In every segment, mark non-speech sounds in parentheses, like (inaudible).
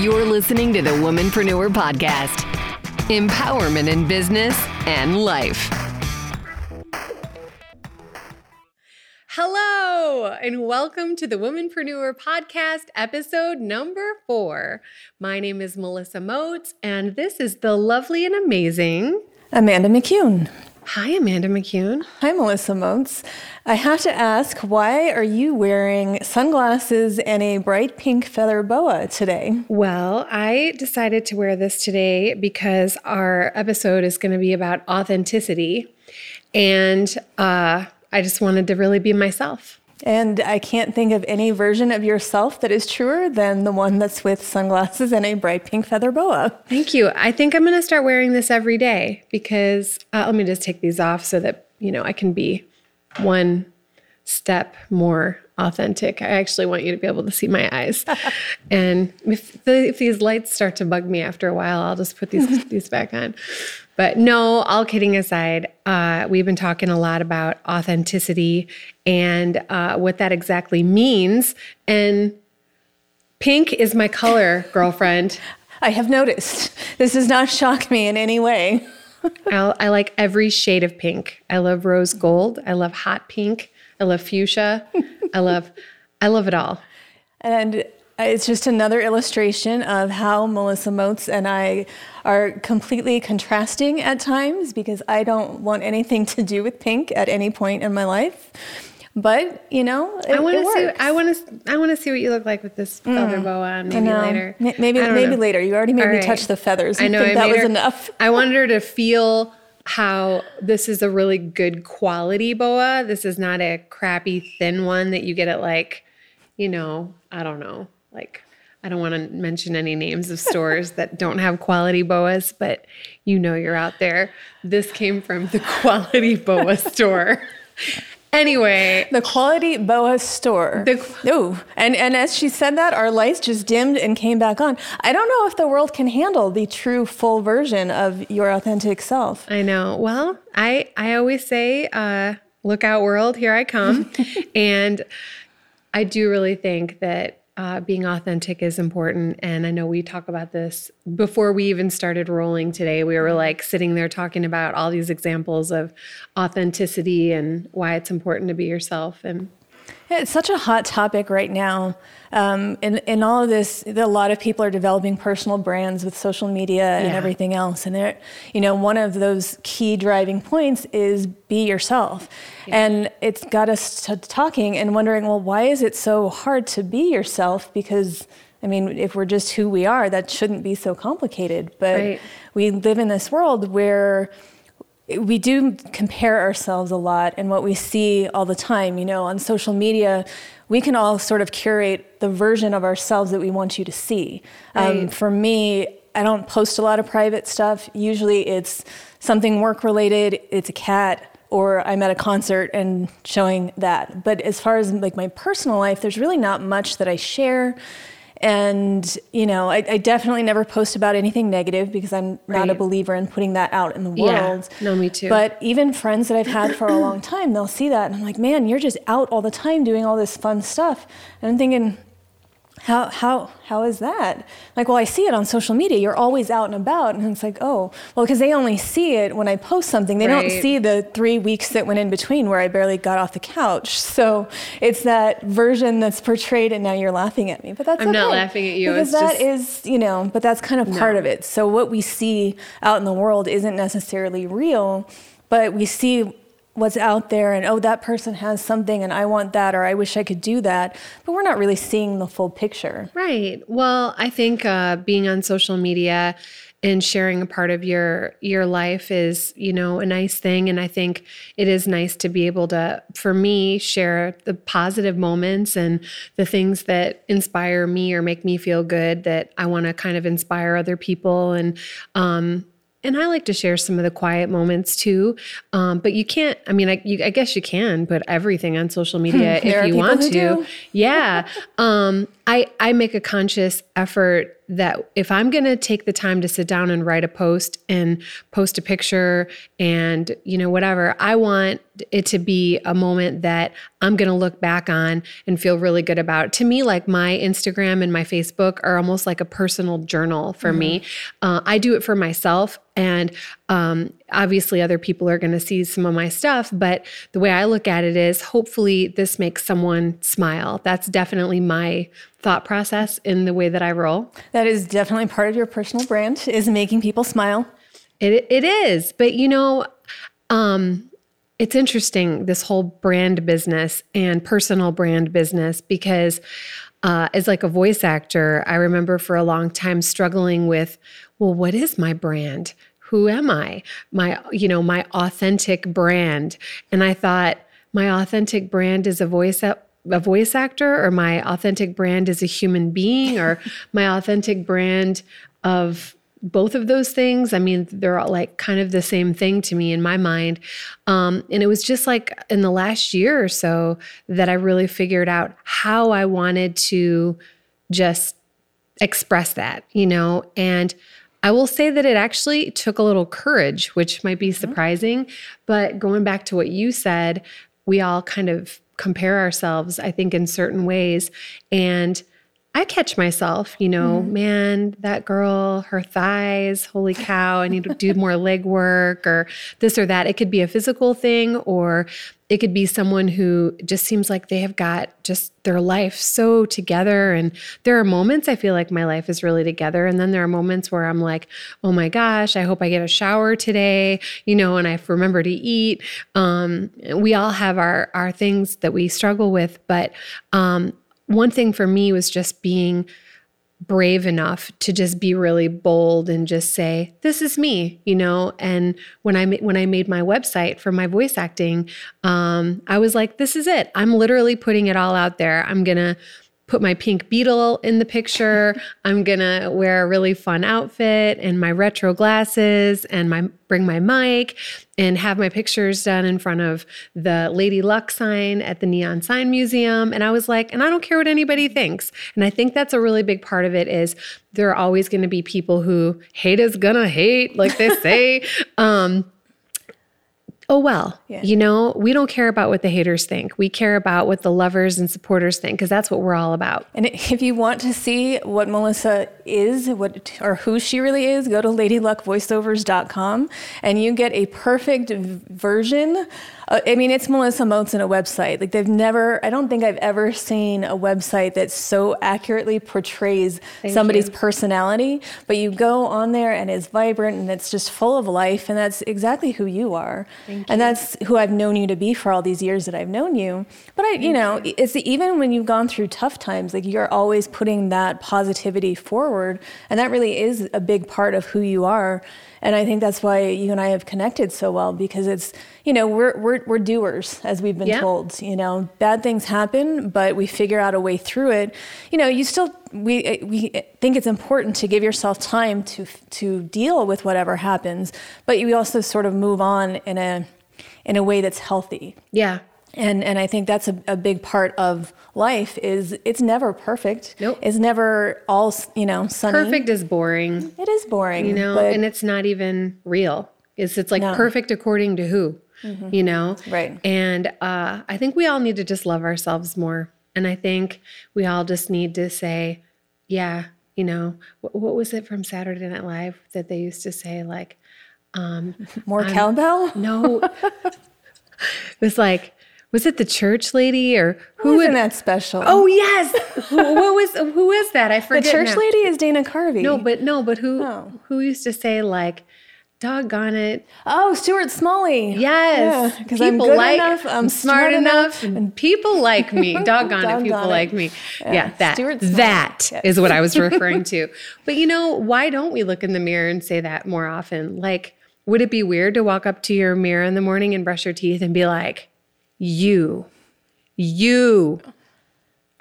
You're listening to the Womanpreneur Podcast empowerment in business and life. Hello, and welcome to the Womanpreneur Podcast, episode number four. My name is Melissa Moats, and this is the lovely and amazing Amanda McCune. Hi, Amanda McCune. Hi, Melissa Moats. I have to ask, why are you wearing sunglasses and a bright pink feather boa today? Well, I decided to wear this today because our episode is going to be about authenticity. And uh, I just wanted to really be myself. And I can't think of any version of yourself that is truer than the one that's with sunglasses and a bright pink feather boa. Thank you. I think I'm going to start wearing this every day because uh, let me just take these off so that, you know, I can be one step more authentic. I actually want you to be able to see my eyes. (laughs) and if, the, if these lights start to bug me after a while, I'll just put these (laughs) these back on. But no, all kidding aside, uh, we've been talking a lot about authenticity and uh, what that exactly means. And pink is my color, girlfriend. I have noticed. This does not shock me in any way. I, I like every shade of pink. I love rose gold. I love hot pink. I love fuchsia. I love, I love it all. And Uh, it's just another illustration of how Melissa Moats and I are completely contrasting at times because I don't want anything to do with pink at any point in my life. But you know, it, I want to see. I want to. I want to see what you look like with this mm. feather boa on. Maybe later. M- maybe maybe know. later. You already made All me right. touch the feathers. I know. I, I that was her, enough. I wanted her to feel how this is a really good quality boa. This is not a crappy thin one that you get at like, you know, I don't know, like I don't want to mention any names of stores that don't have quality boas, but you know you're out there. This came from the quality boa store. Anyway, the quality boa store. The, oh, and and as she said that, our lights just dimmed and came back on. I don't know if the world can handle the true full version of your authentic self. I know. Well, I I always say, uh, "Look out, world! Here I come," (laughs) and I do really think that uh, being authentic is important. And I know we talk about this before we even started rolling today. We were like sitting there talking about all these examples of authenticity and why it's important to be yourself. And it's such a hot topic right now. Um, in, in all of this, a lot of people are developing personal brands with social media and yeah. everything else. And they're, you know, one of those key driving points is be yourself. Yeah. And it's got us to talking and wondering, well, why is it so hard to be yourself? Because I mean, if we're just who we are, that shouldn't be so complicated. But right. we live in this world where we do compare ourselves a lot and what we see all the time you know on social media we can all sort of curate the version of ourselves that we want you to see. Um, right. um, for me i don't post a lot of private stuff. Usually it's something work related it's a cat or i'm at a concert and showing that. But as far as like my personal life there's really not much that i share and, you know, I, I, definitely never post about anything negative because I'm right. not a believer in putting that out in the world. Yeah, no, me too. But even friends that I've had for a long time, they'll see that and I'm like, man, you're just out all the time doing all this fun stuff. And I'm thinking, how how how is that? Like well i see it on social media. You're always out and about. And it's like oh well because they only see it when i post something. They right. don't see the three weeks that went in between where i barely got off the couch. So it's that version that's portrayed and now you're laughing at me. But that's i'm okay, not laughing at you. because it's that just... is, you know but that's kind of part no. of it. So what we see out in the world isn't necessarily real but we see what's out there and oh that person has something and I want that or I wish I could do that but we're not really seeing the full picture. Right. Well, I think uh, being on social media and sharing a part of your your life is you know a nice thing and i think it is nice to be able to for me share the positive moments and the things that inspire me or make me feel good that i want to kind of inspire other people and um, and I like to share some of the quiet moments too. Um, but you can't. I mean, I, you, I, guess you can put everything on social media (laughs) if you want to. Yeah. (laughs) um, I, I make a conscious effort that if I'm going to take the time to sit down and write a post and post a picture and, you know, whatever, I want it to be a moment that I'm going to look back on and feel really good about. To me, like my Instagram and my Facebook are almost like a personal journal for mm-hmm. me. Uh, I do it for myself. And um, obviously, other people are going to see some of my stuff. But the way I look at it is hopefully this makes someone smile. That's definitely my thought process in the way that I roll. That is definitely part of your personal brand is making people smile. It it is, but you know, um, it's interesting this whole brand business and personal brand business because uh, as like a voice actor, I remember for a long time struggling with, well, what is my brand? Who am I? My you know my authentic brand, and I thought my authentic brand is a voice a voice actor or my authentic brand as a human being or (laughs) my authentic brand of both of those things. I mean they're all like kind of the same thing to me in my mind. Um, and it was just like in the last year or so that i really figured out how i wanted to just express that you know? And I will say that it actually took a little courage, which might be mm-hmm. surprising. But going back to what you said, we all kind of compare ourselves, I think, in certain ways. And I catch myself, you know, mm. man, that girl, her thighs, holy cow, I need to do more leg work or this or that. It could be a physical thing or it could be someone who just seems like they have got just their life so together. And there are moments I feel like my life is really together. And then there are moments where I'm like, oh my gosh, I hope I get a shower today, you know, and I remember to eat. Um, we all have our, our things that we struggle with. But um, one thing for me was just being brave enough to just be really bold and just say this is me you know? And when i when i made my website for my voice acting um, i was like this is it. I'm literally putting it all out there. I'm gonna put my pink beetle in the picture. (laughs) I'm gonna wear a really fun outfit and my retro glasses and my bring my mic and have my pictures done in front of the Lady Luck sign at the Neon Sign Museum. And I was like, and I don't care what anybody thinks. And I think that's a really big part of it is there are always gonna be people who hate is gonna hate, like they (laughs) say. um, oh well yeah. you know we don't care about what the haters think we care about what the lovers and supporters think because that's what we're all about and if you want to see what melissa is what or who she really is go to ladyluckvoiceovers.com and you get a perfect version uh, I mean, it's Melissa Moats in a website. Like they've never, I don't think I've ever seen a website that so accurately portrays Thank somebody's you. personality. But you go on there and it's vibrant and it's just full of life, and that's exactly who you are. Thank and you. that's who I've known you to be for all these years that I've known you. But I, you know, you. it's even when you've gone through tough times, like you're always putting that positivity forward, and that really is a big part of who you are. And I think that's why you and I have connected so well because it's, you know, we're, we're, we're doers, as we've been yeah. told. You know, bad things happen, but we figure out a way through it. You know, you still, we, we think it's important to give yourself time to, to deal with whatever happens, but you also sort of move on in a, in a way that's healthy. Yeah and and I think that's a, a big part of life is it's never perfect. Nope. It's never all you know sunny. Perfect is boring. It is boring. You know, and it's not even real. It's it's like no. perfect according to who? Mm-hmm. You know? Right. And uh, I think we all need to just love ourselves more. And I think we all just need to say, yeah, you know, what, what was it from Saturday Night Live that they used to say like um, (laughs) more cowbell? No. (laughs) it was like was it the church lady or who wasn't that special? Oh yes, who, what was who is that? I forget. The church now. lady is Dana Carvey. No, but no, but who oh. who used to say like, "Doggone it"? Oh, Stuart Smalley. Yes, because yeah, I'm good like, enough, I'm smart, smart enough, enough, and people like me. (laughs) Doggone it, people it. like me. Yeah, yeah that that yes. is what I was (laughs) referring to. But you know, why don't we look in the mirror and say that more often? Like, would it be weird to walk up to your mirror in the morning and brush your teeth and be like? You, you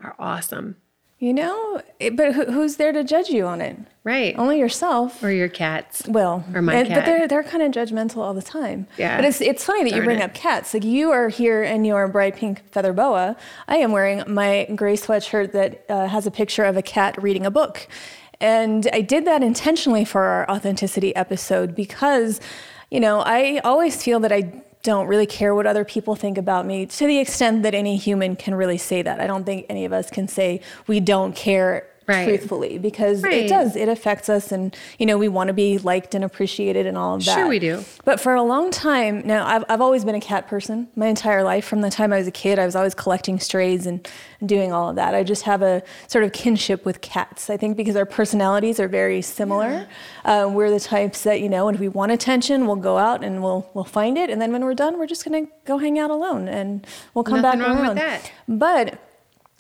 are awesome. You know, it, but who, who's there to judge you on it? Right. Only yourself. Or your cats. Well, or my and- cat. but they're they're kind of judgmental all the time. Yeah. But it's it's funny that you bring it. up cats. Like you are here in your bright pink feather boa. I am wearing my gray sweatshirt that uh, has a picture of a cat reading a book, and I did that intentionally for our authenticity episode because, you know, I always feel that I don't really care what other people think about me to the extent that any human can really say that. I don't think any of us can say we don't care Right. truthfully because Right. it does it affects us and you know we want to be liked and appreciated and all of that Sure we do. but for a long time now I've, I've always been a cat person my entire life from the time i was a kid i was always collecting strays and, doing all of that i just have a sort of kinship with cats i think because our personalities are very similar uh, we're the types that you know if we want attention we'll go out and we'll we'll find it and then when we're done we're just going to go hang out alone and we'll come Nothing back wrong with around that. but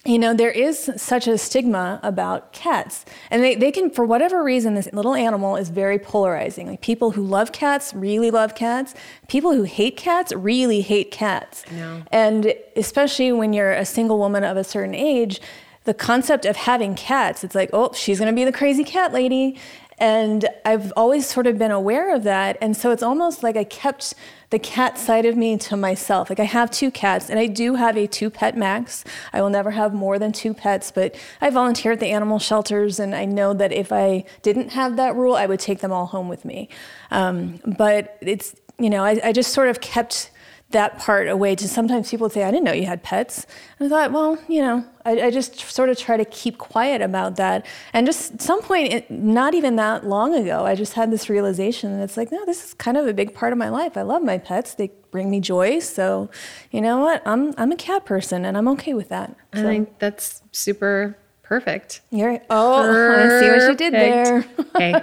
you know, there is such a stigma about cats. And they, they can, for whatever reason, this little animal is very polarizing. Like people who love cats really love cats. People who hate cats really hate cats. know. And especially when you're a single woman of a certain age, the concept of having cats, it's like, oh, she's going to be the crazy cat lady. And I've always sort of been aware of that. And so it's almost like I kept the cat side of me to myself. Like I have two cats, and I do have a two pet max. I will never have more than two pets, but I volunteer at the animal shelters, and I know that if I didn't have that rule, I would take them all home with me. Um, but it's, you know, I, I just sort of kept that part away to sometimes people would say, I didn't know you had pets. And I thought, well, you know, I, I just sort of try to keep quiet about that. And just at some point, it, not even that long ago, I just had this realization that it's like, no, this is kind of a big part of my life. I love my pets. They bring me joy. So, you know what? I'm, I'm a cat person and I'm okay with that. I think that's super perfect. you're, oh, (laughs) I see what you did there. Perfect. hey,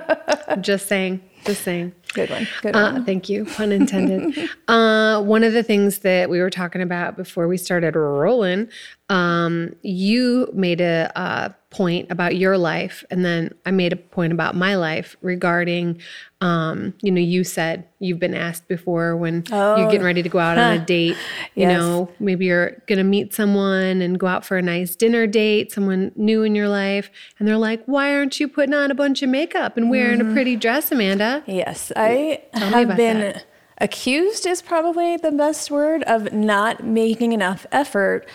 I'm just saying. Just saying. Good one. Good Uh, one. thank you. (laughs) Pun intended. uh, one of the things that we were talking about before we started rolling, um, you made a, uh point about your life, and then I made a point about my life regarding, um, you know, you said you've been asked before when you're getting ready to go out on a date, you Yes. know, maybe you're going to meet someone and go out for a nice dinner date, someone new in your life, and they're like, why aren't you putting on a bunch of makeup and wearing a pretty dress, Amanda? Yes, I me have been that. accused is probably the best word of not making enough effort.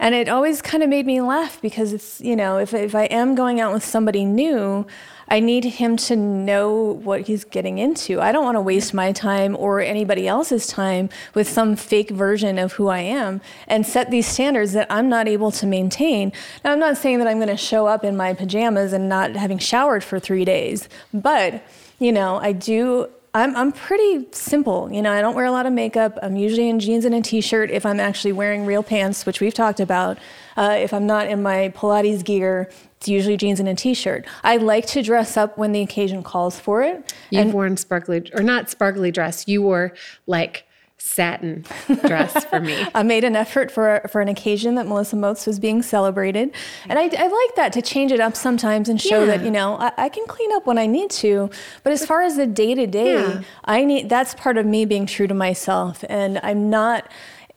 And it always kind of made me laugh because it's, you know, if, if I am going out with somebody new, I need him to know what he's getting into. I don't want to waste my time or anybody else's time with some fake version of who I am and set these standards that I'm not able to maintain. Now, I'm not saying that I'm going to show up in my pajamas and not having showered for three days, but, you know, I do. I'm, I'm pretty simple. You know, I don't wear a lot of makeup. I'm usually in jeans and a t shirt if I'm actually wearing real pants, which we've talked about. Uh, if I'm not in my Pilates gear, it's usually jeans and a t shirt. I like to dress up when the occasion calls for it. You've worn sparkly or not sparkly dress. You wore like satin dress for me. (laughs) I made an effort for for an occasion that Melissa Moats was being celebrated, and I, I like that to change it up sometimes and show that you know I, I can clean up when I need to. But as far as the day to day, I need that's part of me being true to myself, and I'm not.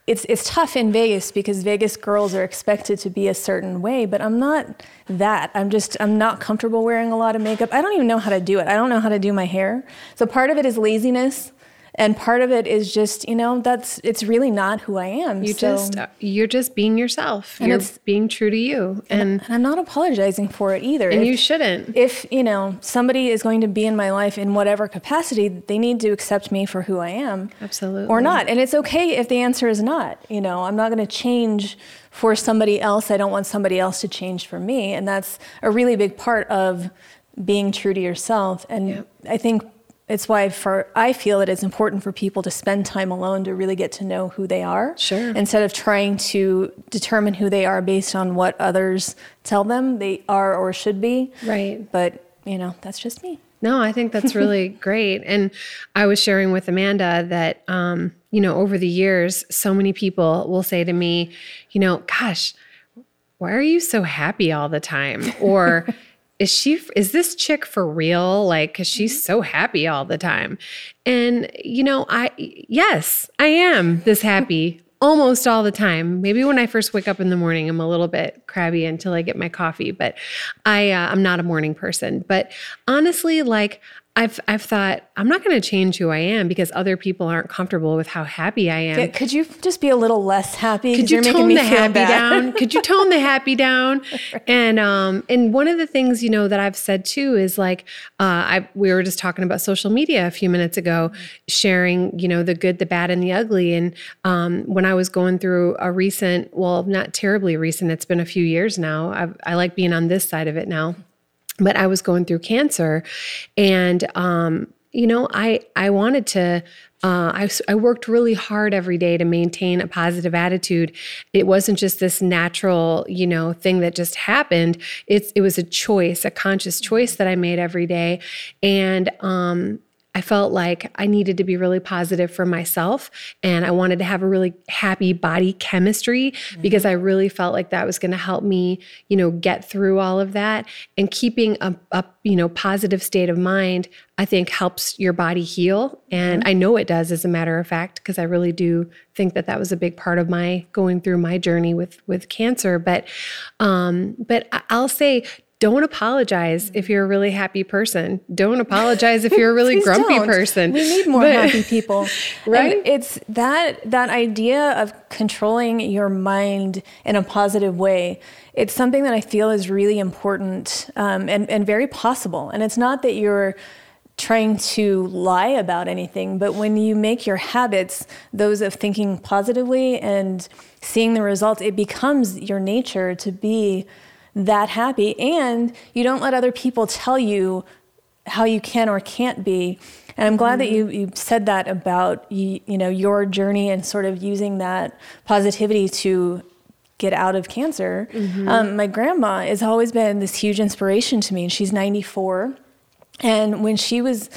It's it's tough in Vegas because Vegas girls are expected to be a certain way, but I'm not that. I'm just I'm not comfortable wearing a lot of makeup. I don't even know how to do it. I don't know how to do my hair. So part of it is laziness. And part of it is just, you know, that's it's really not who I am. You So- just uh, you're just being yourself. And you're being true to you, and and I'm not apologizing for it either. and if, you shouldn't. if you know somebody is going to be in my life in whatever capacity, they need to accept me for who I am, Absolutely. or not. And it's okay if the answer is not. You know, I'm not going to change for somebody else. I don't want somebody else to change for me, and that's a really big part of being true to yourself. And Yep. I think it's why for I feel that it's important for people to spend time alone to really get to know who they are. Sure. Instead of trying to determine who they are based on what others tell them they are or should be. Right. But, you know, that's just me. No, I think that's (laughs) really great. And I was sharing with Amanda that, um, you know, over the years, so many people will say to me, you know, gosh, why are you so happy all the time? (laughs) Or, is she is this chick for real like cuz she's so happy all the time and you know i yes i am this happy (laughs) almost all the time. Maybe when I first wake up in the morning, I'm a little bit crabby until I get my coffee, but I uh, I'm not a morning person. But honestly, like I've I've thought I'm not going to change who I am because other people aren't comfortable with how happy I am. Could you just be a little less happy? Could you tone the happy bad. down? Could you tone the happy (laughs) down? And um and one of the things you know that I've said too is like uh, I we were just talking about social media a few minutes ago, sharing you know the good, the bad, and the ugly. And um, when I was going through a recent, well, not terribly recent, it's been a few years now. I've, I like being on this side of it now but I was going through cancer, and um, you know, I I wanted to. Uh, I, I worked really hard every day to maintain a positive attitude. It wasn't just this natural, you know, thing that just happened. It's it was a choice, a conscious choice that I made every day, and um, I felt like I needed to be really positive for myself and I wanted to have a really happy body chemistry mm-hmm. because I really felt like that was going to help me, you know, get through all of that and keeping a, a you know, positive state of mind I think helps your body heal and mm-hmm. I know it does as a matter of fact because I really do think that that was a big part of my going through my journey with with cancer but um but I'll say don't apologize if you're a really happy person. Don't apologize if you're a (laughs) really grumpy don't. person. We need more but, happy people. (laughs) right? And it's that that idea of controlling your mind in a positive way. It's something that I feel is really important um, and, and very possible. And it's not that you're trying to lie about anything, but when you make your habits those of thinking positively and seeing the results, it becomes your nature to be that happy and you don't let other people tell you how you can or can't be and i'm glad mm-hmm. that you, you said that about you, you know your journey and sort of using that positivity to get out of cancer mm-hmm. um, my grandma has always been this huge inspiration to me and she's 94 and when she was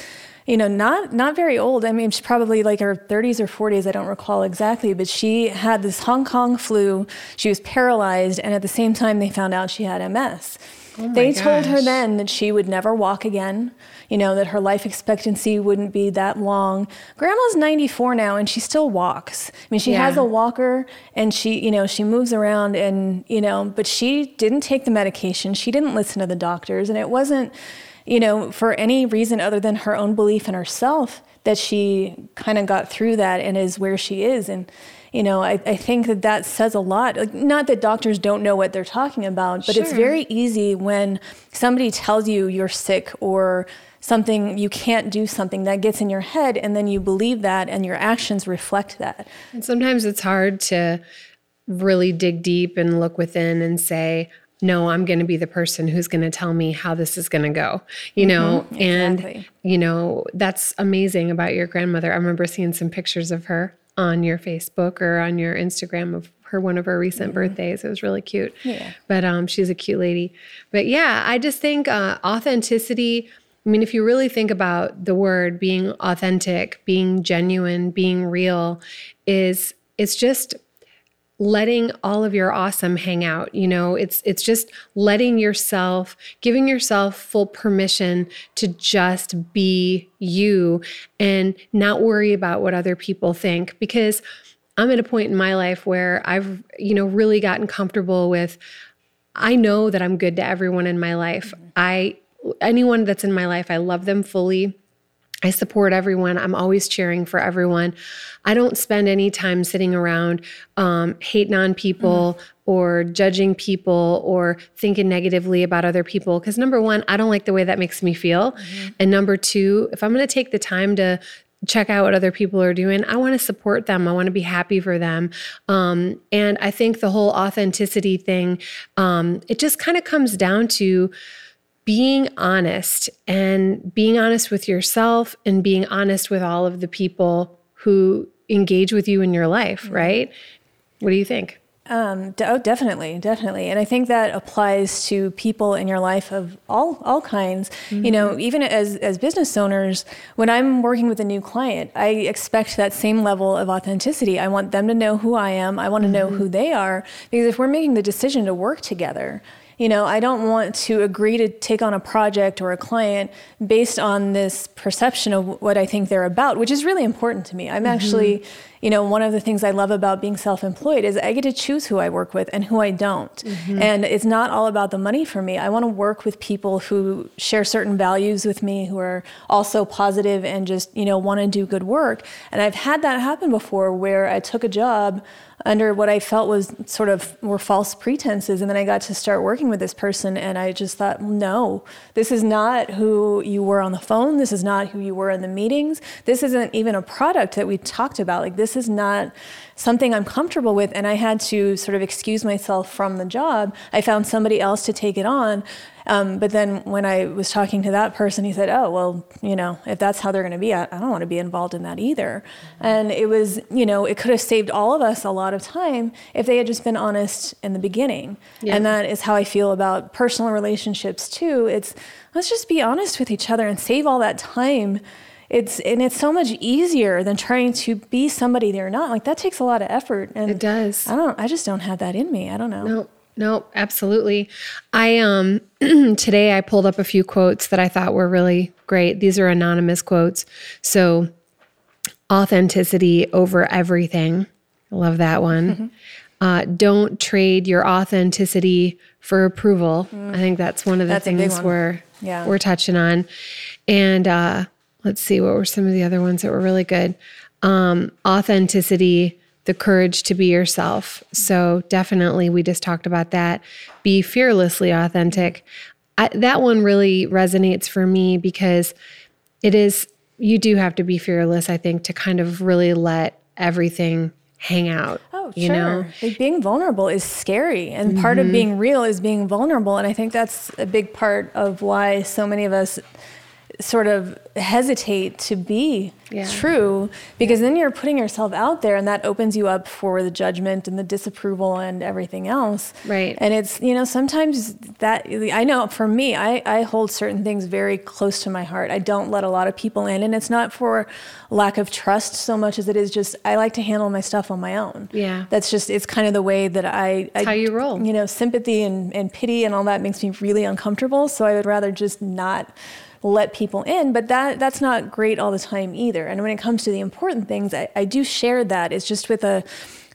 you know, not not very old. I mean, she's probably like her 30s or 40s. I don't recall exactly, but she had this Hong Kong flu. She was paralyzed, and at the same time, they found out she had MS. Oh they gosh. told her then that she would never walk again, you know, that her life expectancy wouldn't be that long. Grandma's 94 now and she still walks. I mean, she yeah. has a walker and she, you know, she moves around and, you know, but she didn't take the medication. She didn't listen to the doctors and it wasn't you know, for any reason other than her own belief in herself, that she kind of got through that and is where she is. And, you know, I, I think that that says a lot. Like, not that doctors don't know what they're talking about, but sure. it's very easy when somebody tells you you're sick or something you can't do something that gets in your head and then you believe that and your actions reflect that. And sometimes it's hard to really dig deep and look within and say, no, I'm going to be the person who's going to tell me how this is going to go, you know? Mm-hmm, exactly. And, you know, that's amazing about your grandmother. I remember seeing some pictures of her on your Facebook or on your Instagram of her one of her recent mm-hmm. birthdays. It was really cute. Yeah. But um, she's a cute lady. But yeah, I just think uh, authenticity. I mean, if you really think about the word being authentic, being genuine, being real, is it's just letting all of your awesome hang out you know? It's it's just letting yourself giving yourself full permission to just be you and not worry about what other people think. Because i'm at a point in my life where i've you know really gotten comfortable with i know that i'm good to everyone in my life. Mm-hmm. I anyone that's in my life i love them fully I support everyone. I'm always cheering for everyone. I don't spend any time sitting around um, hating on people mm. or judging people or thinking negatively about other people. Because number one, I don't like the way that makes me feel. Mm-hmm. And number two, if I'm going to take the time to check out what other people are doing. I want to support them. I want to be happy for them. Um, and I think the whole authenticity thing, um, it just kind of comes down to being honest and being honest with yourself and being honest with all of the people who engage with you in your life, mm-hmm. right? What do you think? Um, oh, definitely, definitely, and I think that applies to people in your life of all all kinds. Mm-hmm. You know, mm-hmm. even as as business owners, when I'm working with a new client, I expect that same level of authenticity. I want them to know who I am. I want to mm-hmm. know who they are because if we're making the decision to work together, You know, I don't want to agree to take on a project or a client based on this perception of what I think they're about, which is really important to me. I'm mm-hmm. actually you know, one of the things I love about being self employed is I get to choose who I work with and who I don't. Mm-hmm. And it's not all about the money for me. I want to work with people who share certain values with me, who are also positive and just, you know, want to do good work. And I've had that happen before where I took a job under what I felt was sort of were false pretenses. And then I got to start working with this person, and I just thought, no, this is not who you were on the phone. This is not who you were in the meetings. This isn't even a product that we talked about. Like, this is not something I'm comfortable with. And I had to sort of excuse myself from the job. I found somebody else to take it on. Um, but then when I was talking to that person, he said, "Oh, well, you know, if that's how they're going to be, I, I don't want to be involved in that either." And it was, you know, it could have saved all of us a lot of time if they had just been honest in the beginning. Yeah. And that is how I feel about personal relationships too. It's let's just be honest with each other and save all that time it's and it's so much easier than trying to be somebody they're not like that takes a lot of effort and it does i don't i just don't have that in me i don't know no no, absolutely. I um (clears throat) today I pulled up a few quotes that I thought were really great. These are anonymous quotes. So authenticity over everything. I love that one. Mm-hmm. Uh, don't trade your authenticity for approval. Mm. I think that's one of the that's things we're yeah. we're touching on. And uh, let's see, what were some of the other ones that were really good? Um, authenticity the courage to be yourself. So, definitely, we just talked about that. Be fearlessly authentic. I, that one really resonates for me because it is, you do have to be fearless, I think, to kind of really let everything hang out. Oh, you sure. Know? Like being vulnerable is scary. And mm-hmm. part of mm-hmm. being real is being vulnerable. And I think that's a big part of why so many of us sort of hesitate to be yeah. true because yeah. then you're putting yourself out there and that opens you up for the judgment and the disapproval and everything else. Right. And it's you know sometimes that i know for me i, I hold certain things very close to my heart. I don't let a lot of people in and it's not for lack of trust so much as it is just i like to handle my stuff on my own. Yeah. That's just it's kind of the way that i, I how you roll. you know sympathy and, and pity and all that makes me really uncomfortable. So i would rather just not let people in, but that that's not great all the time either. And when it comes to the important things, I, I do share that. It's just with a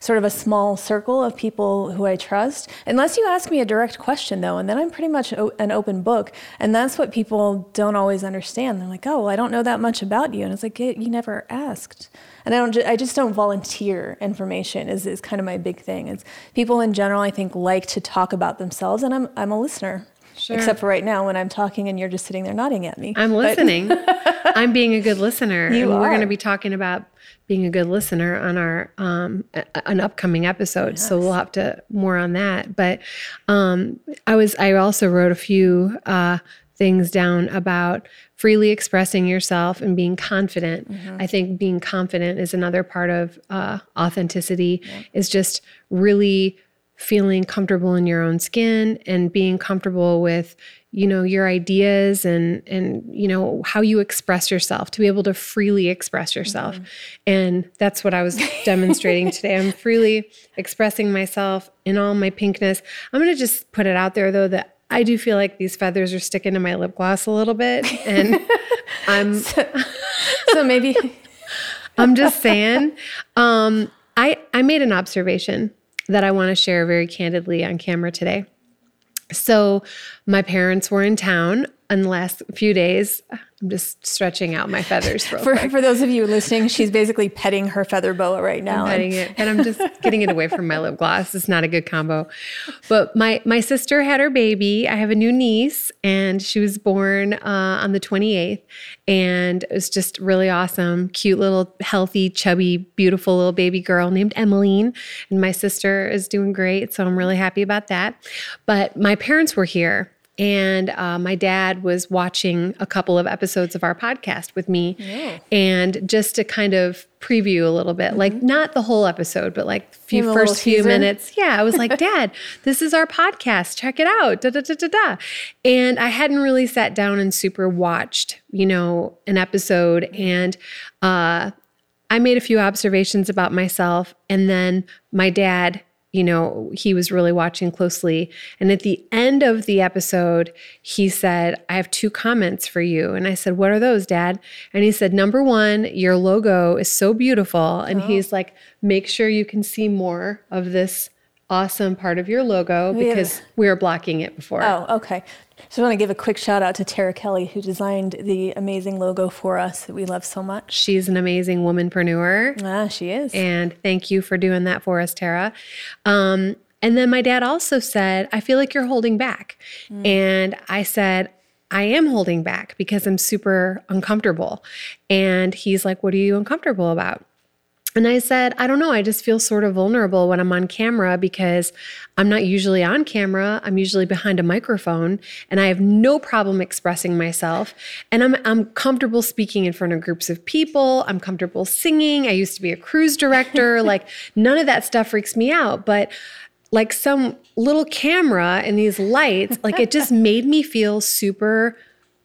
sort of a small circle of people who I trust. Unless you ask me a direct question, though, and then I'm pretty much o- an open book. And that's what people don't always understand. They're like, "Oh, well, I don't know that much about you," and it's like, "You never asked." And I don't, ju- I just don't volunteer information. Is is kind of my big thing. Is people in general, I think, like to talk about themselves, and I'm I'm a listener. Sure. Except for right now when I'm talking and you're just sitting there nodding at me. I'm listening. (laughs) I'm being a good listener. You and are. We're going to be talking about being a good listener on our um, an upcoming episode. Yes. So we'll have to more on that. But um, I was I also wrote a few uh, things down about freely expressing yourself and being confident. Mm-hmm. I think being confident is another part of uh, authenticity. Yeah. Is just really feeling comfortable in your own skin and being comfortable with you know your ideas and and you know how you express yourself to be able to freely express yourself. Mm-hmm. and that's what i was demonstrating today. I'm (laughs) freely expressing myself in all my pinkness. I'm going to just put it out there though that i do feel like these feathers are sticking to my lip gloss a little bit. And (laughs) i'm so, so maybe (laughs) i'm just saying um i i made an observation that I want to share very candidly on camera today. So, my parents were in town in the last few days. I'm just stretching out my feathers for, quick. for those of you listening. She's basically petting her feather boa right now. I'm petting it, and I'm just getting it away from my lip gloss. It's not a good combo. But my my sister had her baby. I have a new niece, and she was born uh, on the 28th, and it was just really awesome. Cute little, healthy, chubby, beautiful little baby girl named Emmeline, and my sister is doing great. So I'm really happy about that. But my parents were here and uh, my dad was watching a couple of episodes of our podcast with me yeah. and just to kind of preview a little bit mm-hmm. like not the whole episode but like few first few teaser. minutes yeah i was like (laughs) dad this is our podcast check it out da, da, da, da, da. and i hadn't really sat down and super watched you know an episode and uh, i made a few observations about myself and then my dad you know, he was really watching closely. And at the end of the episode, he said, I have two comments for you. And I said, What are those, Dad? And he said, Number one, your logo is so beautiful. And oh. he's like, Make sure you can see more of this awesome part of your logo because we were blocking it before. Oh, okay. So I want to give a quick shout out to Tara Kelly, who designed the amazing logo for us that we love so much. She's an amazing womanpreneur. Ah, she is. And thank you for doing that for us, Tara. Um, and then my dad also said, I feel like you're holding back. Mm. And I said, I am holding back because I'm super uncomfortable. And he's like, What are you uncomfortable about? And I said, I don't know. I just feel sort of vulnerable when I'm on camera because I'm not usually on camera. I'm usually behind a microphone and I have no problem expressing myself. And I'm, I'm comfortable speaking in front of groups of people. I'm comfortable singing. I used to be a cruise director. (laughs) like, none of that stuff freaks me out. But like some little camera and these lights, like it just (laughs) made me feel super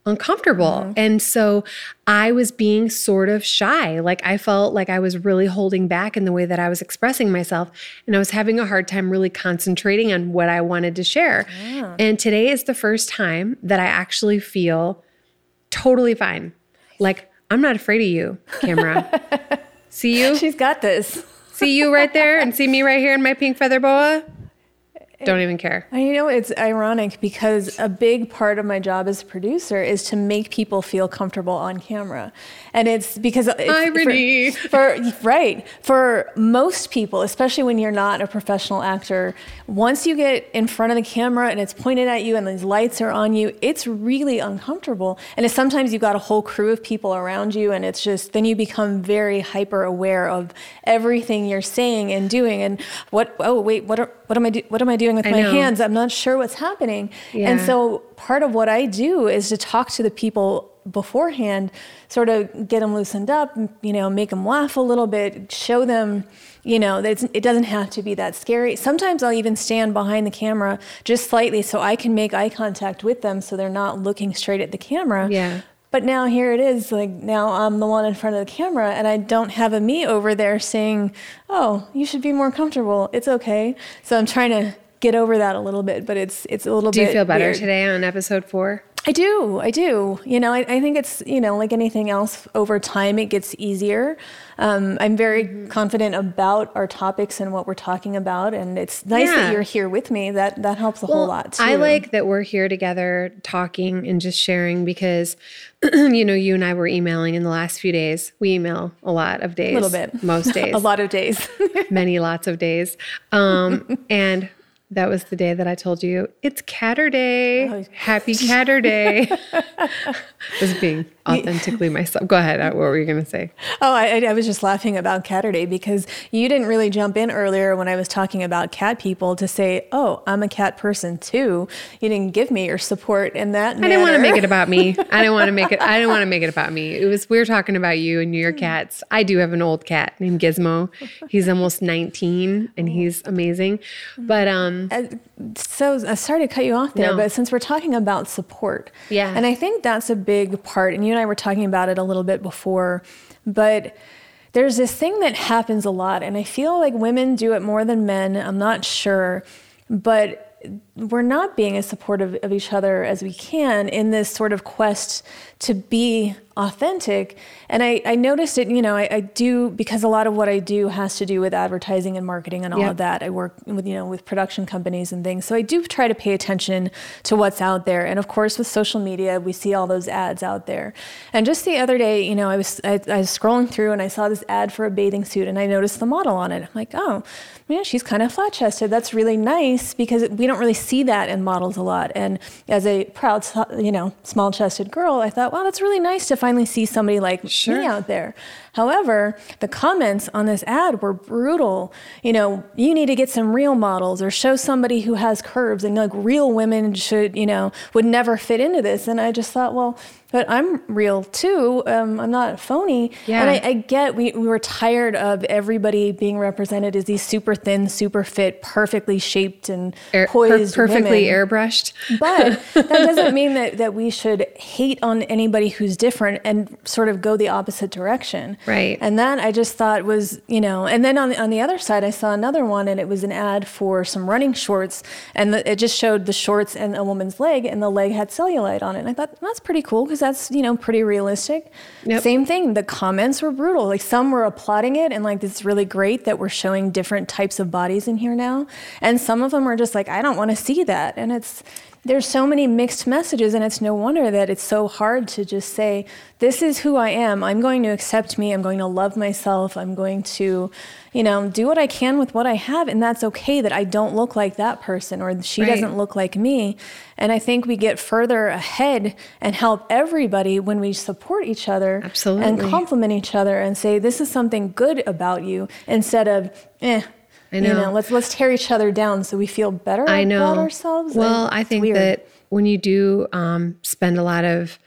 uncomfortable. Mm-hmm. And so I was being sort of shy. Like I felt like I was really holding back in the way that I was expressing myself. And I was having a hard time really concentrating on what I wanted to share. Yeah. And today is the first time that I actually feel totally fine. Like I'm not afraid of you, camera. (laughs) see you? She's got this. see you right there and see me right here in my pink feather boa? Don't even care. You know, it's ironic because a big part of my job as a producer is to make people feel comfortable on camera. And it's because it's, irony. For, for, right. For most people, especially when you're not a professional actor, once you get in front of the camera and it's pointed at you and these lights are on you, it's really uncomfortable. And sometimes you've got a whole crew of people around you and it's just then you become very hyper aware of everything you're saying and doing and what oh wait, what are, what am I do, what am I doing doing with I my know. hands. I'm not sure what's happening. Yeah. And so part of what I do is to talk to the people beforehand, sort of get them loosened up, you know, make them laugh a little bit, show them, you know, that it doesn't have to be that scary. Sometimes I'll even stand behind the camera just slightly so I can make eye contact with them so they're not looking straight at the camera. Yeah. But now here it is, like now I'm the one in front of the camera and I don't have a me over there saying, oh, you should be more comfortable. It's okay. So I'm trying to get over that a little bit, but it's it's a little do bit. Do you feel better weird. today on episode four? I do. I do. You know, I, I, think it's, you know, like anything else, over time it gets easier. Um, I'm very mm-hmm. confident about our topics and what we're talking about. And it's nice yeah. that you're here with me. That, that helps a well, whole lot too. I like that we're here together talking and just sharing because, (clears throat) you know, you and I were emailing in the last few days. We email a lot of days. A little bit. Most (laughs) days. a lot of days. Many lots of days. Um, (laughs) and that was the day that I told you it's Caturday. Oh. Happy Caturday. (laughs) (laughs) was being authentically myself. Go ahead. What were you going to say? Oh, I, I, was just laughing about Caturday because you didn't really jump in earlier when I was talking about cat people to say, "Oh, I'm a cat person too." You didn't give me your support in that. I didn't want to make it about me. (laughs) I didn't want to make it. I didn't want to make it about me. It was we were talking about you and your cats. I do have an old cat named Gizmo. He's almost 19 and he's amazing. But um, uh, so I sorry to cut you off there, no. but since we're talking about support, yeah, and I think that's a big part. And you and I were talking about it a little bit before, but there's this thing that happens a lot, and I feel like women do it more than men. I'm not sure, but we're not being as supportive of each other as we can in this sort of quest to be authentic. And I, I noticed it, you know, I, I, do because a lot of what I do has to do with advertising and marketing and all yep. of that. I work with, you know, with production companies and things. So I do try to pay attention to what's out there. And of course, with social media, we see all those ads out there. And just the other day, you know, I was, I, I was scrolling through and I saw this ad for a bathing suit and I noticed the model on it. I'm like, oh, yeah, she's kind of flat chested. That's really nice because we don't really see that in models a lot. And as a proud, you know, small chested girl, I thought, wow, that's really nice to finally see somebody like sure. me out there. However, the comments on this ad were brutal. You know, you need to get some real models or show somebody who has curves and like real women should, you know, would never fit into this. And I just thought, well, but I'm real too. Um, I'm not phony. Yeah. And I, I get we, we were tired of everybody being represented as these super thin, super fit, perfectly shaped and Air, per- perfectly women. airbrushed. But (laughs) that doesn't mean that, that we should hate on anybody who's different and sort of go the opposite direction. Right. And that I just thought was, you know, and then on the, on the other side, I saw another one and it was an ad for some running shorts and the, it just showed the shorts and a woman's leg and the leg had cellulite on it. And I thought, that's pretty cool because that's, you know, pretty realistic. Yep. Same thing. The comments were brutal. Like some were applauding it and like, it's really great that we're showing different types of bodies in here now. And some of them are just like, I don't want to see that. And it's, there's so many mixed messages and it's no wonder that it's so hard to just say this is who i am. I'm going to accept me. I'm going to love myself. I'm going to you know do what i can with what i have and that's okay that i don't look like that person or she Right. doesn't look like me. And i think we get further ahead and help everybody when we support each other and compliment each other and say this is something good about you instead of eh I you know. know let's let's tear each other down so we feel better I know. about ourselves Well, I think weird. that when you do um, spend a lot of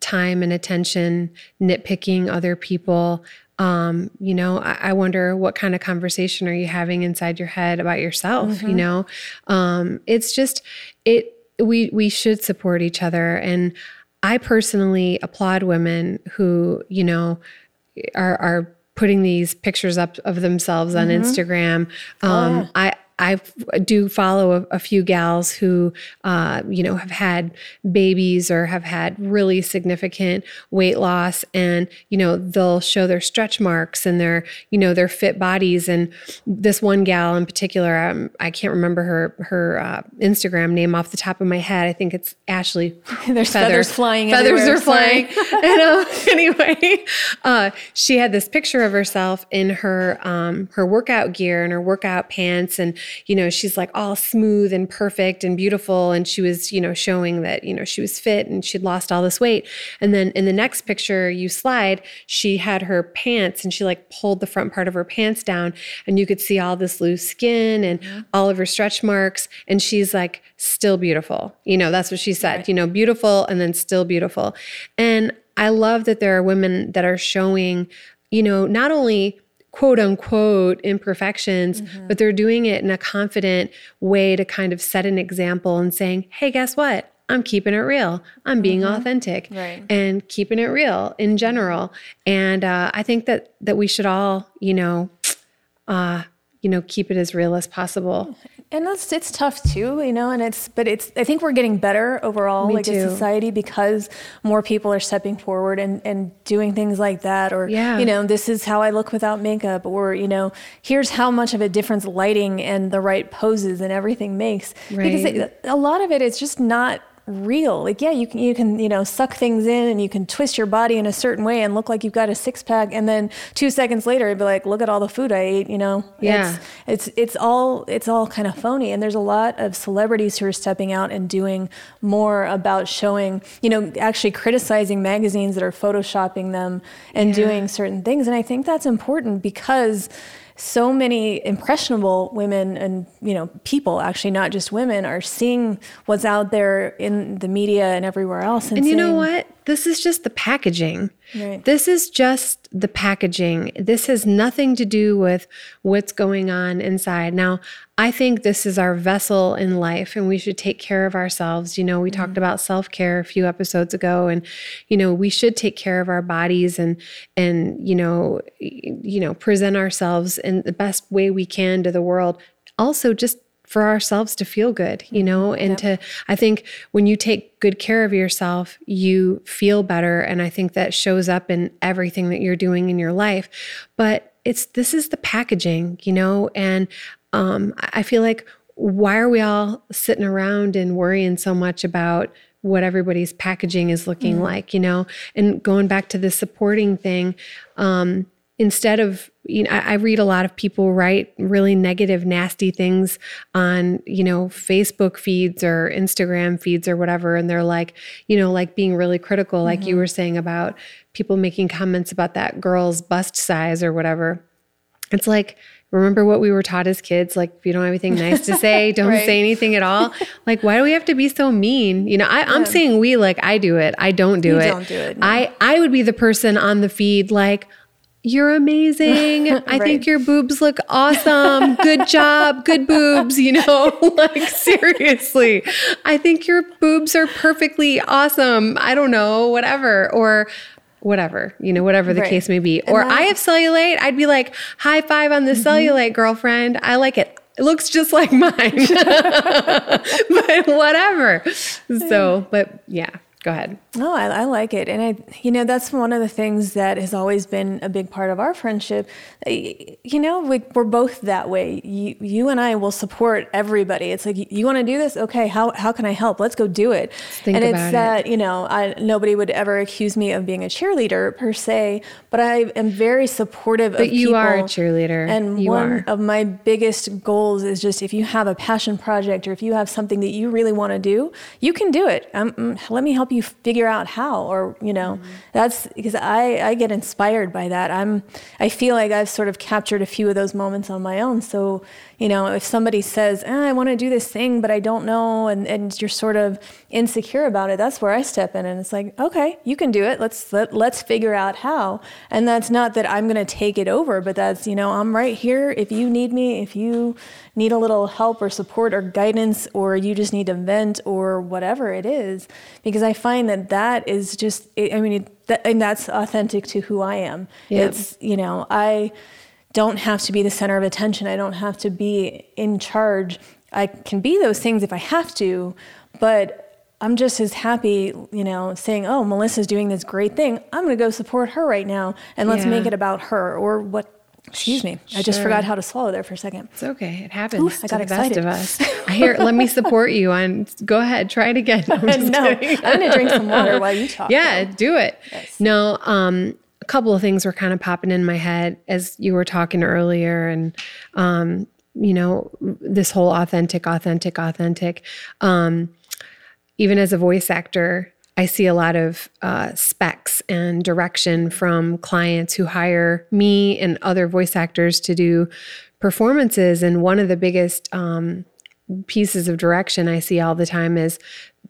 time and attention nitpicking other people, um, you know, I, I wonder what kind of conversation are you having inside your head about yourself? Mm-hmm. You know, um, it's just it. We we should support each other, and I personally applaud women who you know are are putting these pictures up of themselves on Instagram. Um, I I do follow a, a few gals who, uh, you know, have had babies or have had really significant weight loss, and you know they'll show their stretch marks and their, you know, their fit bodies. And this one gal in particular, um, I can't remember her her uh, Instagram name off the top of my head. I think it's Ashley. (laughs) There's feathers flying Feathers are flying. (laughs) and, uh, anyway, uh, she had this picture of herself in her um, her workout gear and her workout pants, and you know she's like all smooth and perfect and beautiful, and she was you know showing that you know she was fit and she'd lost all this weight. And then in the next picture you slide, she had her pants and she like pulled the front part of her pants down, and you could see all this loose skin and mm-hmm. all of her stretch marks, and she's like still beautiful. You know that's what she said. You know beautiful and then still beautiful, and I love that there are women that are showing, you know, not only quote unquote imperfections, but they're doing it in a confident way to kind of set an example and saying, hey, guess what? I'm keeping it real. I'm being authentic Right. and keeping it real in general. And uh, I think that that we should all, you know, uh, you know, keep it as real as possible. (laughs) and that's it's tough too you know and it's but it's i think we're getting better overall Me like too. as society because more people are stepping forward and and doing things like that or Yeah. you know this is how i look without makeup or you know here's how much of a difference lighting and the right poses and everything makes because it, a lot of it is just not real. Like yeah you can you can you know suck things in and you can twist your body in a certain way and look like you've got a six pack. And then two seconds later it'd be like look at all the food i ate you know? Yeah. it's, it's it's all it's all kind of phony. And there's a lot of celebrities who are stepping out and doing more about showing you know actually criticizing magazines that are photoshopping them and doing certain things. And i think that's important because so many impressionable women and you know people actually not just women are seeing what's out there in the media and everywhere else and, And you know what? This is just the packaging. Right. This is just the packaging. This has nothing to do with what's going on inside. Now, I think this is our vessel in life and we should take care of ourselves. You know, we mm-hmm. talked about self-care a few episodes ago and you know, we should take care of our bodies and and you know, you know, present ourselves in the best way we can to the world. Also just for ourselves to feel good, you know, and to, I think when you take good care of yourself, you feel better. And I think that shows up in everything that you're doing in your life. But it's, this is the packaging, you know, and um, I feel like, why are we all sitting around and worrying so much about what everybody's packaging is looking like, you know, and going back to the supporting thing, um, instead of you know I, I read a lot of people write really negative nasty things on you know facebook feeds or instagram feeds or whatever. And they're like you know like being really critical like you mm-hmm. were saying about people making comments about that girl's bust size or whatever. It's like remember what we were taught as kids? Like if you don't have anything nice to say (laughs) don't right. say anything at all. Like why do we have to be so mean? You know I, am saying we like i do it. I don't do you it. don't do it no. i i would be the person on the feed like you're amazing. (laughs) I right. think your boobs look awesome. Good job. Good boobs, you know? (laughs) like seriously. I think your boobs are perfectly awesome. I don't know, whatever. Or whatever, you know, whatever the right. case may be. And or I have cellulite, I'd be like, high five on the mm-hmm. cellulite, girlfriend. I like it. It looks just like mine. (laughs) but whatever. So, but yeah, go ahead. No, I, I, like it. And I, you know, that's one of the things that has always been a big part of our friendship. You know, we, are both that way. You, you and I will support everybody. It's like, you want to do this? Okay. How, how can I help? Let's go do it. and it's that, you know, I, nobody would ever accuse me of being a cheerleader per se, but I am very supportive but of you are a cheerleader. And you one are. of my biggest goals is just if you have a passion project or if you have something that you really want to do, you can do it. Um, mm, let me help you figure out how or you know mm-hmm. that's because I, I get inspired by that i'm i feel like i've sort of captured a few of those moments on my own so you know if somebody says eh, i want to do this thing but i don't know and, and you're sort of insecure about it that's where i step in and it's like okay you can do it. Let's let, let's figure out how. And that's not that i'm going to take it over but that's you know i'm right here. If you need me if you need a little help or support or guidance or you just need to vent or whatever it is because i find that that is just i mean it, that, and that's authentic to who i am. Yeah. it's you know i don't have to be the center of attention i don't have to be in charge i can be those things if i have to but I'm just as happy, you know, saying, "Oh, Melissa's doing this great thing. I'm going to go support her right now, and let's yeah. make it about her or what Excuse me. Sure. I just forgot how to swallow there for a second. It's okay. It happens. Ooh, I got excited. The best of us. I (laughs) hear. let me support you on. Go ahead. Try it again. (laughs) I'm, no, I'm going to drink some water while you (laughs) talk. Yeah, though. do it. Yes. No. Um, couple of things were kind of popping in my head as you were talking earlier, and um, you know, this whole authentic, authentic, authentic. Um, even as a voice actor, I see a lot of uh, specs and direction from clients who hire me and other voice actors to do performances. And one of the biggest um, pieces of direction I see all the time is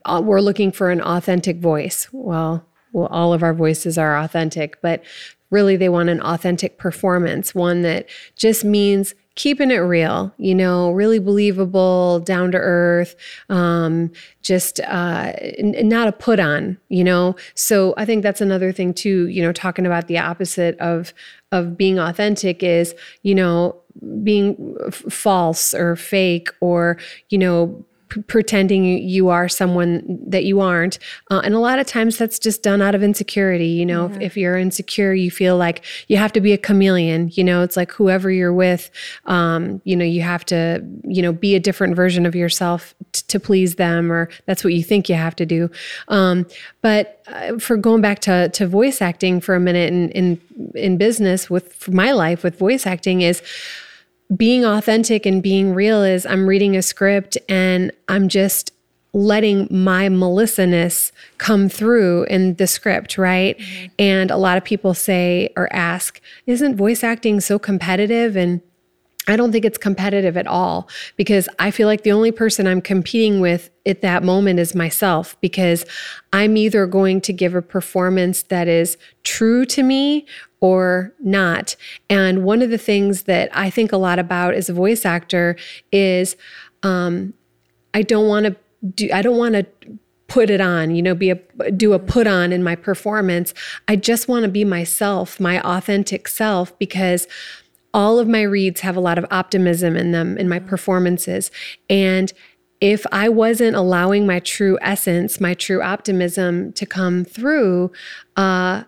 uh, we're looking for an authentic voice. Well, well, all of our voices are authentic, but really they want an authentic performance, one that just means keeping it real, you know, really believable, down to earth, um, just uh, n- not a put on, you know. So I think that's another thing too. You know, talking about the opposite of of being authentic is, you know, being f- false or fake or you know p- pretending you are someone that you aren't. Uh, and a lot of times that's just done out of insecurity. You know, mm-hmm. if, if, you're insecure, you feel like you have to be a chameleon. You know, it's like whoever you're with, um, you know, you have to, you know, be a different version of yourself t- to please them, or that's what you think you have to do. Um, but uh, for going back to, to voice acting for a minute in, in, in business with my life with voice acting is, being authentic and being real is I'm reading a script and I'm just letting my Melissa-ness come through in the script, right? Mm-hmm. And a lot of people say or ask, isn't voice acting so competitive? And I don't think it's competitive at all because I feel like the only person I'm competing with at that moment is myself because I'm either going to give a performance that is true to me or not. And one of the things that I think a lot about as a voice actor is um, I don't want to do, I don't want to put it on you know be a do a put on in my performance i just want to be myself my authentic self because all of my reads have a lot of optimism in them in my performances. And if I wasn't allowing my true essence, my true optimism to come through, uh,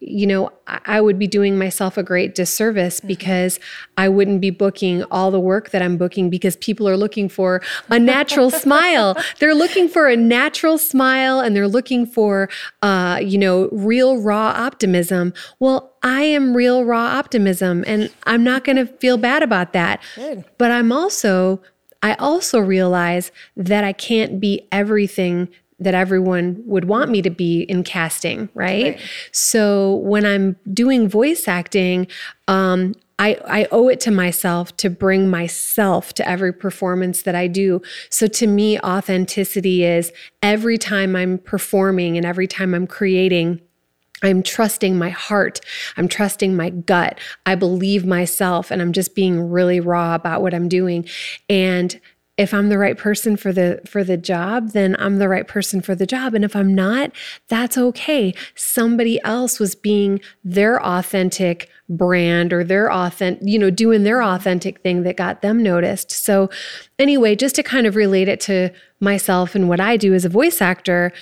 you know, I would be doing myself a great disservice mm-hmm. because I wouldn't be booking all the work that I'm booking because people are looking for a natural (laughs) smile. They're looking for a natural smile and they're looking for, uh, you know, real raw optimism. Well, I am real raw optimism and I'm not going to feel bad about that. Good. But I'm also I also realize that I can't be everything that everyone would want me to be in casting, right? right. So when I'm doing voice acting, um, I, I owe it to myself to bring myself to every performance that I do. So to me, authenticity is every time I'm performing and every time I'm creating, I'm trusting my heart. I'm trusting my gut. I believe myself and I'm just being really raw about what I'm doing. And if I'm the right person for the for the job, then I'm the right person for the job. And if I'm not, that's okay. Somebody else was being their authentic brand or their authentic, you know, doing their authentic thing that got them noticed. So anyway, just to kind of relate it to myself and what I do as a voice actor,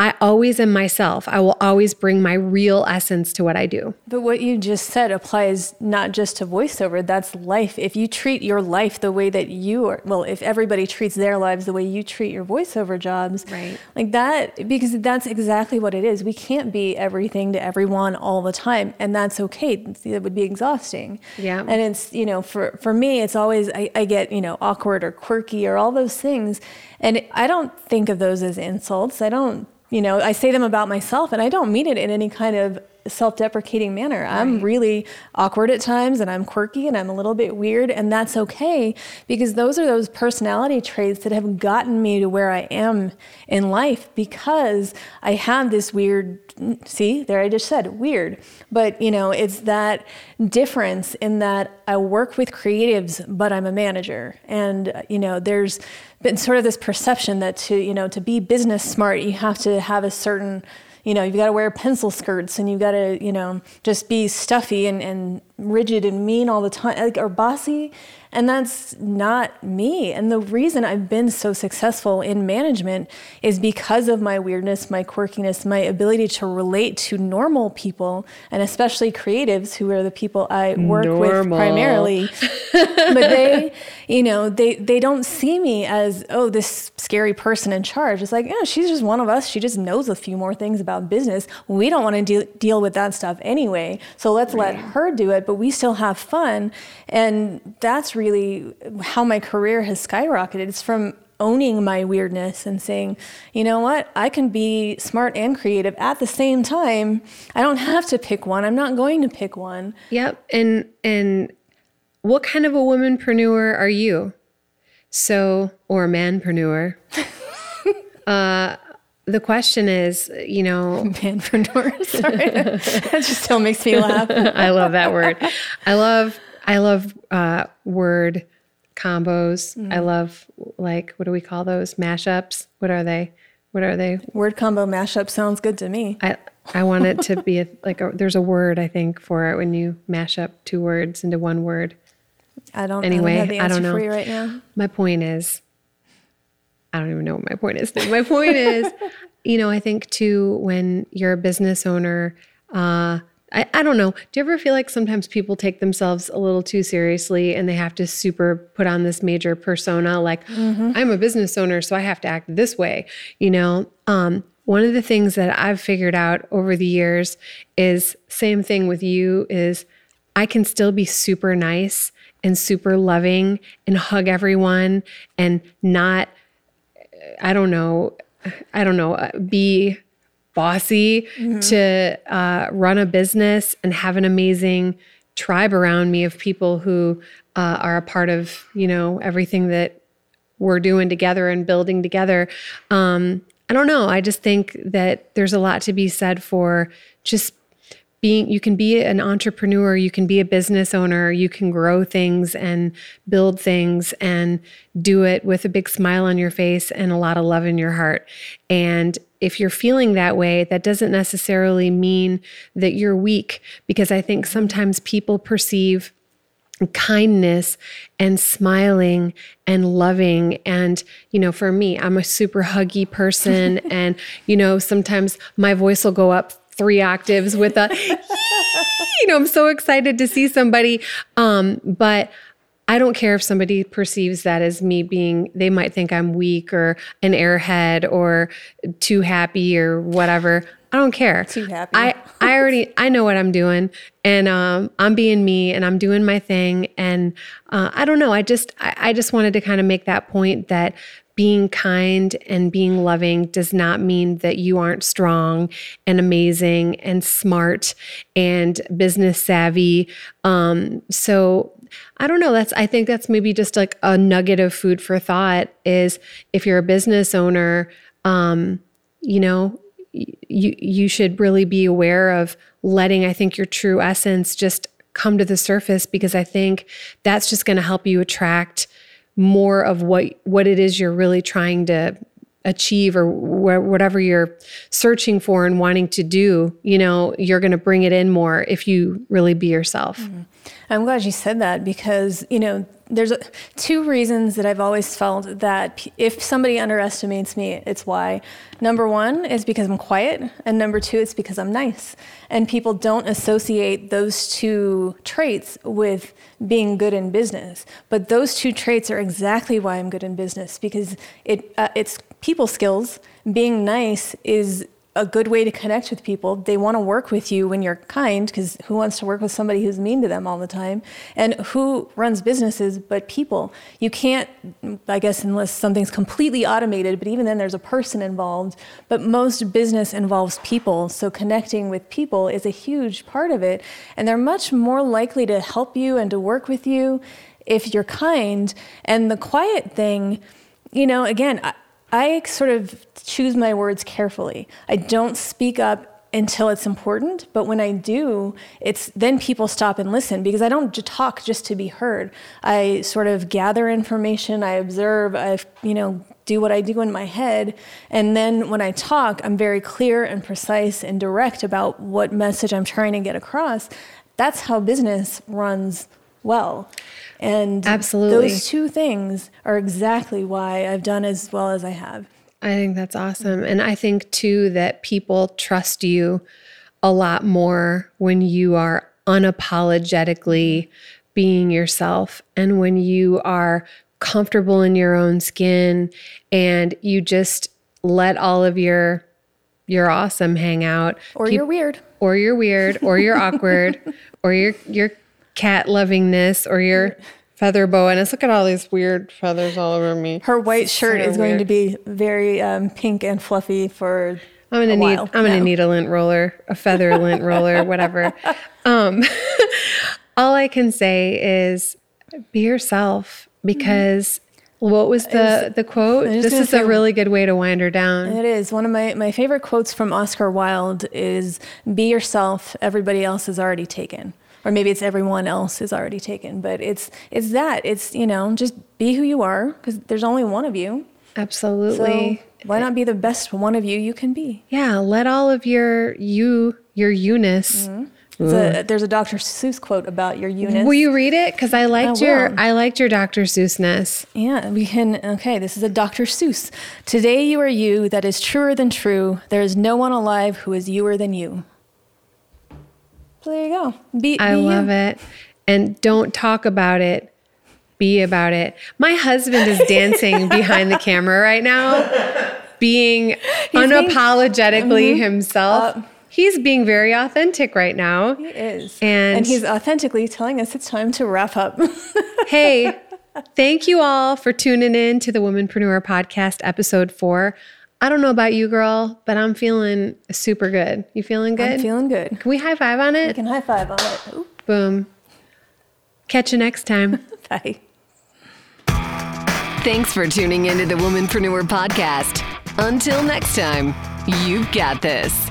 I always am myself. I will always bring my real essence to what I do. But what you just said applies not just to voiceover, that's life. If you treat your life the way that you are, well, if everybody treats their lives the way you treat your voiceover jobs, right. like that, because that's exactly what it is. We can't be everything to everyone all the time, and that's okay. That would be exhausting. Yeah. And it's, you know, for, for me, it's always, I, I get, you know, awkward or quirky or all those things. And I don't think of those as insults. I don't you know, I say them about myself and I don't mean it in any kind of self-deprecating manner. Right. I'm really awkward at times and I'm quirky and I'm a little bit weird and that's okay because those are those personality traits that have gotten me to where I am in life because I have this weird see, there I just said weird. But, you know, it's that difference in that I work with creatives but I'm a manager and you know, there's been sort of this perception that to, you know, to be business smart, you have to have a certain you know, you've got to wear pencil skirts and you've got to, you know, just be stuffy and, and rigid and mean all the time, like, or bossy. And that's not me. And the reason I've been so successful in management is because of my weirdness, my quirkiness, my ability to relate to normal people, and especially creatives who are the people I work normal. with primarily. (laughs) but they, you know, they they don't see me as oh this scary person in charge. It's like yeah, she's just one of us. She just knows a few more things about business. We don't want to de- deal with that stuff anyway. So let's right. let her do it. But we still have fun, and that's really how my career has skyrocketed. It's from owning my weirdness and saying, you know what, I can be smart and creative at the same time. I don't have to pick one. I'm not going to pick one. Yep. And and what kind of a womanpreneur are you? So, or a manpreneur? (laughs) uh, the question is, you know, (laughs) manpreneur. Sorry, (laughs) that just still makes me laugh. (laughs) I love that word. I love, I love uh, word combos. Mm. I love like what do we call those mashups? What are they? What are they? Word combo mashup sounds good to me. I I want it to be a, like a, there's a word I think for it when you mash up two words into one word. I don't. Anyway, I don't, I don't know. right now. My point is, I don't even know what my point is. My point is, (laughs) you know, I think too when you're a business owner, uh, I, I don't know. Do you ever feel like sometimes people take themselves a little too seriously and they have to super put on this major persona? Like, mm-hmm. I'm a business owner, so I have to act this way. You know, um, one of the things that I've figured out over the years is same thing with you is I can still be super nice and super loving and hug everyone and not, I don't know, I don't know, uh, be bossy mm-hmm. to uh, run a business and have an amazing tribe around me of people who uh, are a part of, you know, everything that we're doing together and building together. Um, I don't know. I just think that there's a lot to be said for just being you can be an entrepreneur you can be a business owner you can grow things and build things and do it with a big smile on your face and a lot of love in your heart. And if you're feeling that way that doesn't necessarily mean that you're weak because i think sometimes people perceive kindness and smiling and loving. And you know for me i'm a super huggy person (laughs) and you know sometimes my voice will go up three octaves with a, you know, I'm so excited to see somebody. Um, but I don't care if somebody perceives that as me being, they might think I'm weak or an airhead or too happy or whatever. I don't care. Too happy. I, I already, I know what I'm doing and um, I'm being me and I'm doing my thing. And uh, I don't know. I just, I, I just wanted to kind of make that point that being kind and being loving does not mean that you aren't strong and amazing and smart and business savvy. Um, so I don't know. That's I think that's maybe just like a nugget of food for thought is if you're a business owner, um, you know, you you should really be aware of letting I think your true essence just come to the surface because I think that's just going to help you attract more of what what it is you're really trying to achieve or wh- whatever you're searching for and wanting to do you know you're going to bring it in more if you really be yourself mm-hmm. I'm glad you said that because you know there's two reasons that I've always felt that if somebody underestimates me, it's why. Number one is because I'm quiet, and number two, it's because I'm nice. And people don't associate those two traits with being good in business. But those two traits are exactly why I'm good in business because it uh, it's people skills. Being nice is a good way to connect with people. They want to work with you when you're kind, because who wants to work with somebody who's mean to them all the time? And who runs businesses but people? You can't, I guess, unless something's completely automated, but even then there's a person involved. But most business involves people. So connecting with people is a huge part of it. And they're much more likely to help you and to work with you if you're kind. And the quiet thing, you know, again, I, I sort of choose my words carefully. I don't speak up until it's important, but when I do, it's then people stop and listen because I don't talk just to be heard. I sort of gather information, I observe, I you know, do what I do in my head, and then when I talk, I'm very clear and precise and direct about what message I'm trying to get across. That's how business runs well. And absolutely those two things are exactly why I've done as well as I have. I think that's awesome. And I think too that people trust you a lot more when you are unapologetically being yourself and when you are comfortable in your own skin and you just let all of your your awesome hang out or Pe- you're weird or you're weird or you're (laughs) awkward or you're you're cat lovingness or your feather boa-ness. Look at all these weird feathers all over me. Her white shirt is going to be very um, pink and fluffy for. I'm gonna need. I'm gonna need a lint roller, a feather lint roller, (laughs) whatever. Um, (laughs) all I can say is be yourself because. What was the, the quote? This is say, a really good way to wind her down. It is. One of my, my favorite quotes from Oscar Wilde is Be yourself, everybody else is already taken or maybe it's everyone else is already taken but it's it's that it's you know just be who you are because there's only one of you absolutely so why not be the best one of you you can be yeah let all of your you your youness mm-hmm. A, there's a Dr. Seuss quote about your youness. Will you read it? Because I liked I your I liked your Dr. Seussness. Yeah, we can. Okay, this is a Dr. Seuss. Today you are you. That is truer than true. There is no one alive who is youer than you. So there you go. Be, I be love you. it. And don't talk about it. Be about it. My husband is (laughs) dancing behind the camera right now, being He's unapologetically being, mm-hmm. himself. Uh, he's being very authentic right now. He is. And, and he's authentically telling us it's time to wrap up. (laughs) hey, thank you all for tuning in to the Womanpreneur Podcast, episode four. I don't know about you, girl, but I'm feeling super good. You feeling good? I'm feeling good. Can we high five on it? We can high five on it. Ooh. Boom. Catch you next time. (laughs) Bye. Thanks for tuning into the Womanpreneur Podcast. Until next time, you've got this.